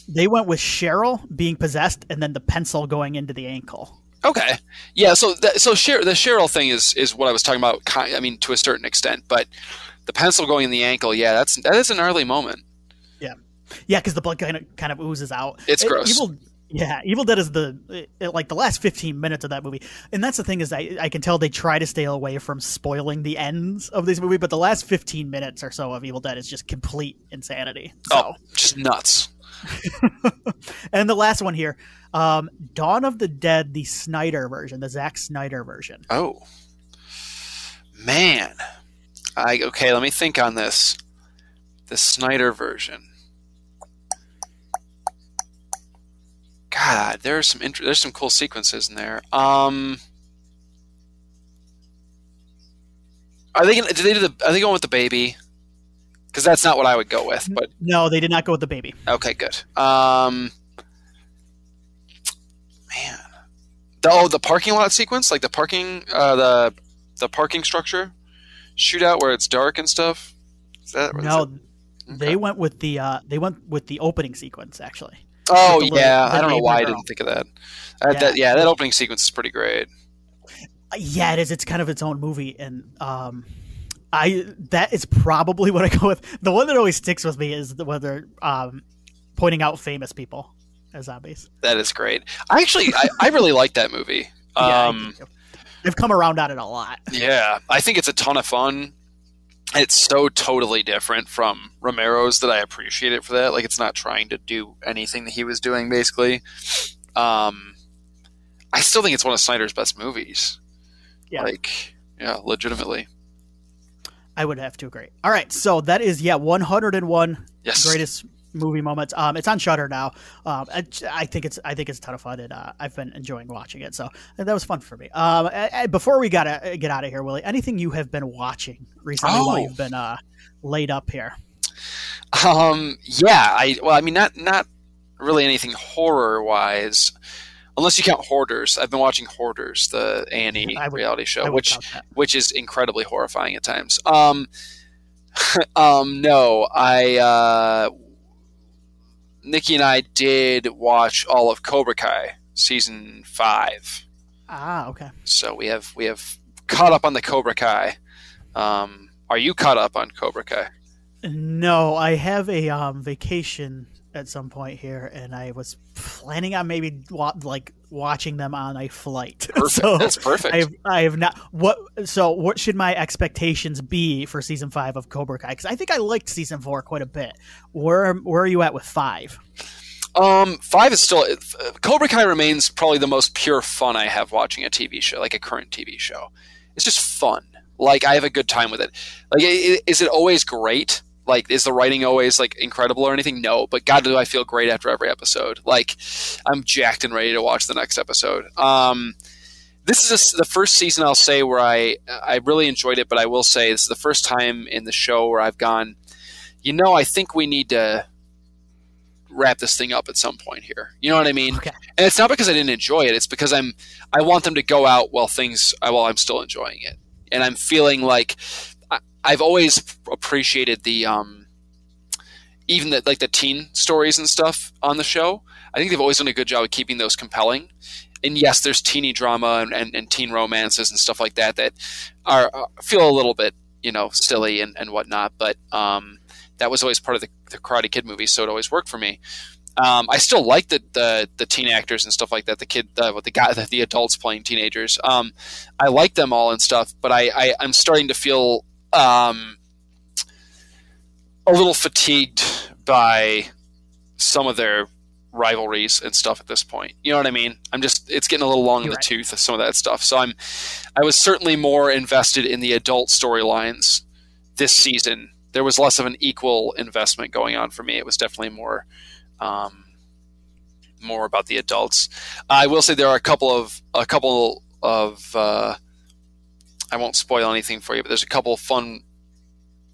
they went with Cheryl being possessed and then the pencil going into the ankle. Okay. Yeah, so that, so Cheryl, the Cheryl thing is is what I was talking about I mean to a certain extent, but the pencil going in the ankle. Yeah, that's that is an early moment. Yeah. Yeah, because the blood kind of kind of oozes out. It's It- gross. Evil, yeah, Evil Dead is the it- like the last fifteen minutes of that movie, and that's the thing is I I can tell they try to stay away from spoiling the ends of this movie, but the last fifteen minutes or so of Evil Dead is just complete insanity. Oh, so, Oh, just nuts. and the last one here, um, Dawn of the Dead, the Snyder version, the Zack Snyder version. Oh, man. I okay. Let me think on this. The Snyder version. God, there's some int- there's some cool sequences in there. Um, are they gonna? Do they do the? Are they going with the baby? Because that's not what I would go with. But No, they did not go with the baby. okay, good. Um, man, the oh the parking lot sequence, like the parking uh, the the parking structure shootout where it's dark and stuff. Is that is No, that- they went with the uh, they went with the opening sequence actually. Oh yeah, I don't know why I didn't think of that. Uh, Yeah. That yeah, that opening sequence is pretty great. Uh, Yeah, it is. It's kind of its own movie, and um, I that is probably what I go with. The one that always sticks with me is the when they're um, pointing out famous people as zombies. That is great. I actually I, I really like that movie. Yeah, I Um. I've come around on it a lot. Yeah, I think it's a ton of fun. It's so totally different from Romero's that I appreciate it for that. Like it's not trying to do anything that he was doing basically. Um I still think it's one of Snyder's best movies. Yeah. Like yeah, legitimately. I would have to agree. All right, so that is yeah, 101 Yes. greatest movie moments. Um, it's on Shudder now. Um, I, I think it's I think it's a ton of fun, and uh, I've been enjoying watching it. So that was fun for me. Um, I, I- before we gotta get out of here, Willie, anything you have been watching recently Oh. while you've been uh, laid up here? Um yeah, I well I mean not not really anything horror wise. Unless you count Hoarders. I've been watching Hoarders, the A and E I would- reality show, which which is incredibly horrifying at times. Um, um, no, I, uh, Nikki and I did watch all of Cobra Kai season five, Ah, okay. so we have we have caught up on the Cobra Kai. Um, are you caught up on Cobra Kai? No, I have a um, vacation at some point here, and I was planning on maybe wa- like watching them on a flight. Perfect. so That's perfect. I have, I have not. What? So, what should my expectations be for season five of Cobra Kai? Because I think I liked season four quite a bit. Where Where are you at with five? Um, five is still uh, Cobra Kai remains probably the most pure fun I have watching a TV show, like a current TV show. It's just fun. Like I have a good time with it. Like, is it always great? Like, is the writing always like incredible or anything? No, but God, do I feel great after every episode? Like, I'm jacked and ready to watch the next episode. Um, this is a the first season I'll say where I I really enjoyed it, but I will say this is the first time in the show where I've gone. You know, I think we need to wrap this thing up at some point here. You know what I mean? Okay. And it's not because I didn't enjoy it. It's because I'm I want them to go out while things while I'm still enjoying it, and I'm feeling like I've always appreciated the um even the like the teen stories and stuff on the show. I think they've always done a good job of keeping those compelling. And yes, there's teeny drama and, and, and teen romances and stuff like that that are uh, feel a little bit you know silly and, and whatnot. But um, that was always part of the, the Karate Kid movie, so it always worked for me. Um, I still like the, the the teen actors and stuff like that. The kid, uh, with the guy, the, the adults playing teenagers. Um, I like them all and stuff, but I, I I'm starting to feel um, a little fatigued by some of their rivalries and stuff at this point. You know what I mean? I'm just it's getting a little long in You're the right. tooth some of that stuff. So I'm I was certainly more invested in the adult storylines this season. There was less of an equal investment going on for me. It was definitely more um, more about the adults. I will say there are a couple of a couple of uh, I won't spoil anything for you, but there's a couple of fun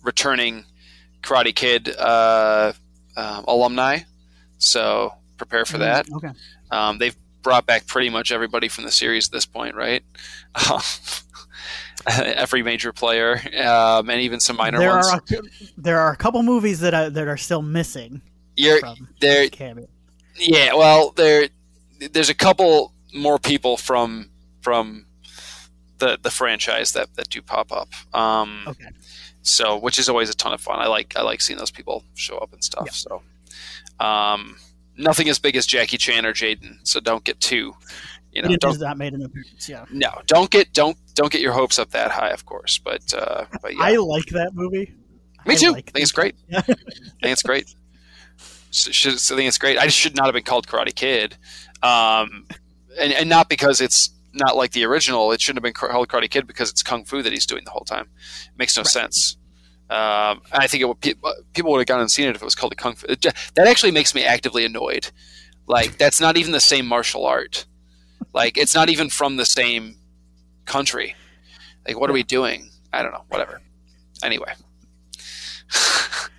returning Karate Kid uh, um, alumni. So prepare for that. Mm, Okay. Um, they've brought back pretty much everybody from the series at this point, right? Um, every major player, um, and even some minor there ones. are a, there are a couple movies that are, that are still missing You're there. Yeah, well, there, there's a couple more people from from the the franchise that that do pop up. Um, Okay. So, which is always a ton of fun. I like I like seeing those people show up and stuff. Yeah. So, um, nothing as big as Jackie Chan or Jaden. So don't get too, you know, don't not made an appearance. Yeah, no, don't get don't don't get your hopes up that high, of course. But uh, but yeah, I like that movie. me I too. like I think it's great. Yeah. I think it's great. So, should, so I think it's great. I should not have been called Karate Kid, um, and and not because it's not like the original. It shouldn't have been called Karate Kid because it's kung fu that he's doing the whole time. It makes no Right. sense. Um, I think it would, people would have gone and seen it if it was called the kung fu. That actually makes me actively annoyed. Like that's not even the same martial art. Like it's not even from the same country. Like what are we doing? I don't know. Whatever. Anyway.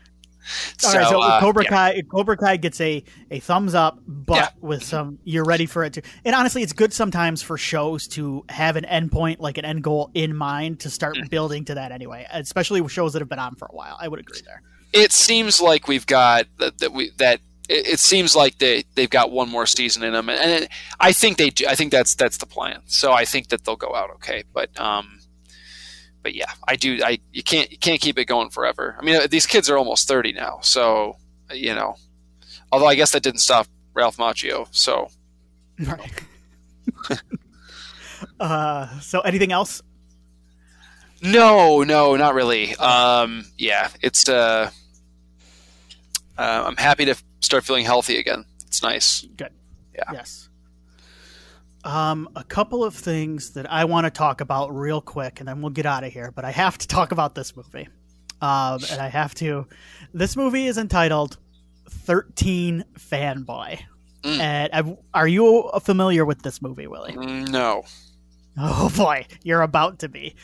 All right, so uh, Cobra yeah. Kai Cobra Kai gets a, a thumbs up, but Yeah. with some you're ready for it to. And honestly, it's good sometimes for shows to have an end point, like an end goal in mind, to start Mm. building to that anyway. Especially with shows that have been on for a while. I would agree there. it seems like we've got that, that we that it, it seems like they they've got one more season in them, and, and I think they do. I think that's that's the plan. So I think that they'll go out okay. But um, but yeah, I do. I you can't you can't keep it going forever. I mean, these kids are almost thirty now, so you know. Although I guess that didn't stop Ralph Macchio. So Right. uh, so anything else? no, no, not really. Um, yeah, it's uh, uh, I'm happy to start feeling healthy again. It's nice. Good. Yeah. Yes. Um, a couple of things that I want to talk about real quick, and then we'll get out of here. But I have to talk about this movie, um, and I have to. This movie is entitled "13 Fanboy." Mm. And I've, are you familiar with this movie, Willie? No. Oh boy, you're about to be.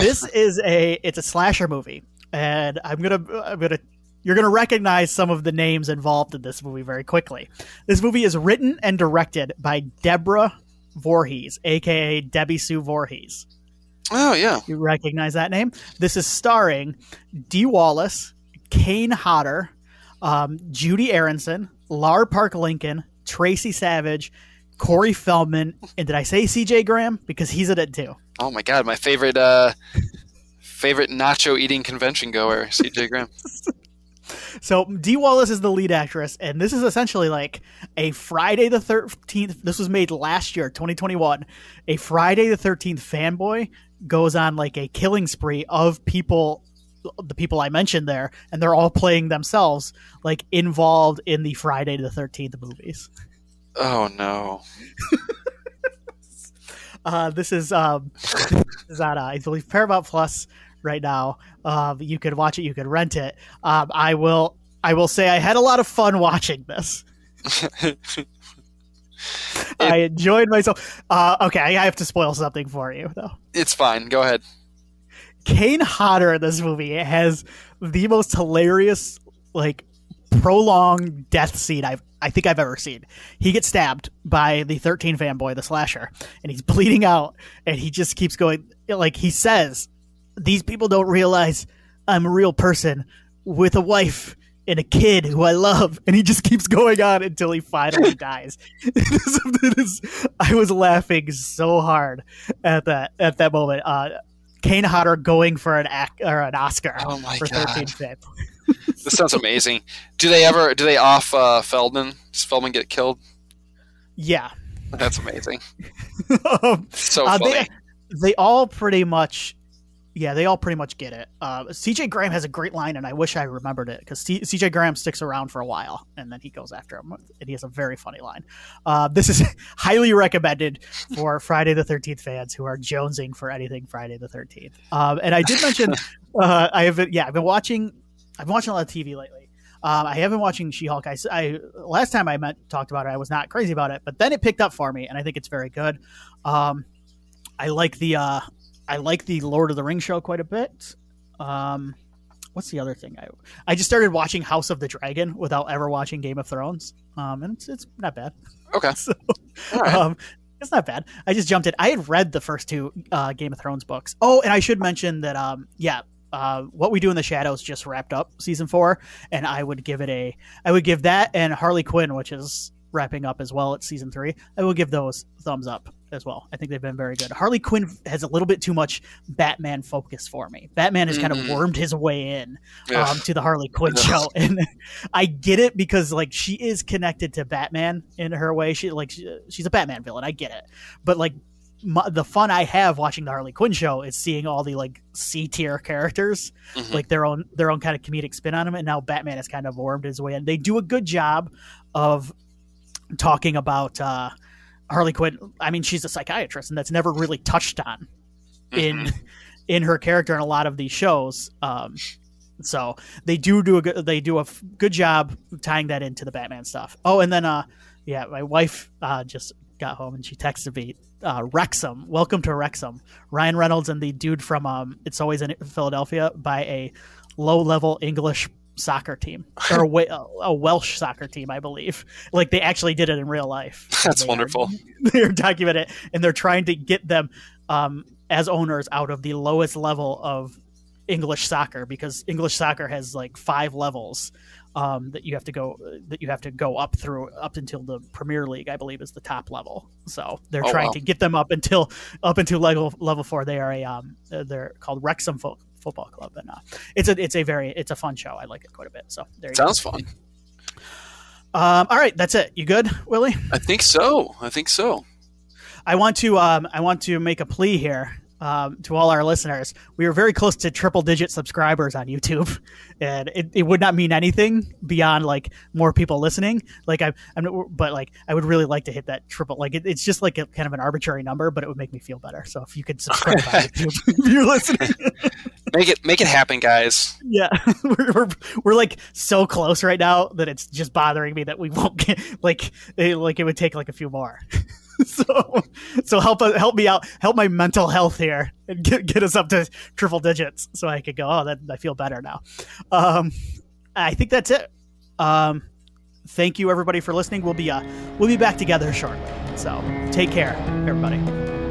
This is a it's a slasher movie, and I'm gonna I'm gonna you're gonna recognize some of the names involved in this movie very quickly. This movie is written and directed by Deborah Voorhees, aka Debbie Sue Voorhees. Oh yeah. You recognize that name? This is starring Dee Wallace, Kane Hodder, um, Judie Aronson, Lar Park Lincoln, Tracy Savage, Corey Feldman, and did I say CJ Graham? Because he's in it too. Oh my god, my favorite uh favorite nacho eating convention goer, CJ Graham. So Dee Wallace is the lead actress, and this is essentially like a Friday the Thirteenth. This was made last year, 2021. A Friday the Thirteenth fanboy goes on like a killing spree of people, the people I mentioned there, and they're all playing themselves, like involved in the Friday the Thirteenth movies. Oh no. Uh, this is um, this is on uh, I believe Paramount Plus right now. Um, you could watch it, you could rent it. Um, I will. I will say I had a lot of fun watching this. I enjoyed myself. Uh, okay, I have to spoil something for you though. It's fine. Go ahead. Kane Hodder in this movie has the most hilarious, like, prolonged death scene I've I think I've ever seen. He gets stabbed by the 13 fanboy, the slasher, and he's bleeding out, and he just keeps going. Like he says, "These people don't realize I'm a real person with a wife." And a kid who I love, and he just keeps going on until he finally dies. It is- it is- I was laughing so hard at that at that moment. Uh, Kane Hodder going for an act or an Oscar Oh my for God. 13 Fan. This sounds amazing. Do they ever do they off uh, Feldman? Does Feldman get killed? Yeah, That's amazing. um, So uh, funny. they they all pretty much, yeah, they all pretty much get it. Uh, CJ Graham has a great line, and I wish I remembered it because CJ Graham sticks around for a while, and then he goes after him, and he has a very funny line. Uh, this is highly recommended for Friday the Thirteenth fans who are jonesing for anything Friday the Thirteenth. Um, and I did mention, uh, I have yeah, I've been watching, I've been watching a lot of TV lately. Um, I have been watching She-Hulk. I, I last time I met talked about it, I was not crazy about it, but then it picked up for me, and I think it's very good. Um, I like the uh, I like the Lord of the Rings show quite a bit. Um, what's the other thing? I I just started watching House of the Dragon without ever watching Game of Thrones, um, and it's, it's not bad. Okay. So, right. um, it's not bad. I just jumped in. I had read the first two uh, Game of Thrones books. Oh, and I should mention that, um, yeah, uh, what we do in the shadows just wrapped up season four, and I would give it a, I would give that and Harley Quinn, which is wrapping up as well at season three. I will give those thumbs up as well. I think they've been very good. Harley Quinn has a little bit too much Batman focus for me. Batman has kind of wormed his way in um, to the Harley Quinn show, and I get it because like she is connected to Batman in her way. She like she, she's a Batman villain. I get it, but like. My, the fun I have watching the Harley Quinn show is seeing all the like C tier characters Mhm. like their own their own kind of comedic spin on them. and now batman has kind of wormed his way in they do a good job of talking about uh harley quinn i mean she's a psychiatrist and that's never really touched on in Mhm. in her character in a lot of these shows um so they do do a good they do a f- good job tying that into the batman stuff oh and then uh yeah my wife uh just got home and she texted me uh wrexham welcome to wrexham ryan reynolds and the dude from um it's always in philadelphia by a low level english soccer team or a, a welsh soccer team i believe like they actually did it in real life That's They are- wonderful. they're documenting it and they're trying to get them um, as owners out of the lowest level of English soccer because English soccer has like five levels um, that you have to go that you have to go up through up until the Premier League, I believe, is the top level. So they're Oh, trying wow. to get them up until up until level level four. They are a um, they're called Wrexham Fo- Football Club, and uh, it's a it's a very it's a fun show. I like it quite a bit. So there you Sounds fun. Um, all right, that's it. You good, Willie? I think so. I think so. I want to um, I want to make a plea here um, to all our listeners. We are very close to triple digit subscribers on YouTube, and it, it would not mean anything beyond like more people listening. Like I, I'm, but like I would really like to hit that triple. Like it, it's just like a kind of an arbitrary number, but it would make me feel better. So if you could subscribe on YouTube, if you're listening, Make it make it happen, guys. yeah, we're, we're we're like so close right now that it's just bothering me that we won't get like it, like it would take like a few more. so so help help me out, help my mental health here, and get get us up to triple digits so I could go. Oh, that I feel better now. Um, I think that's it. Um, thank you everybody for listening. We'll be uh we'll be back together shortly. So take care, everybody.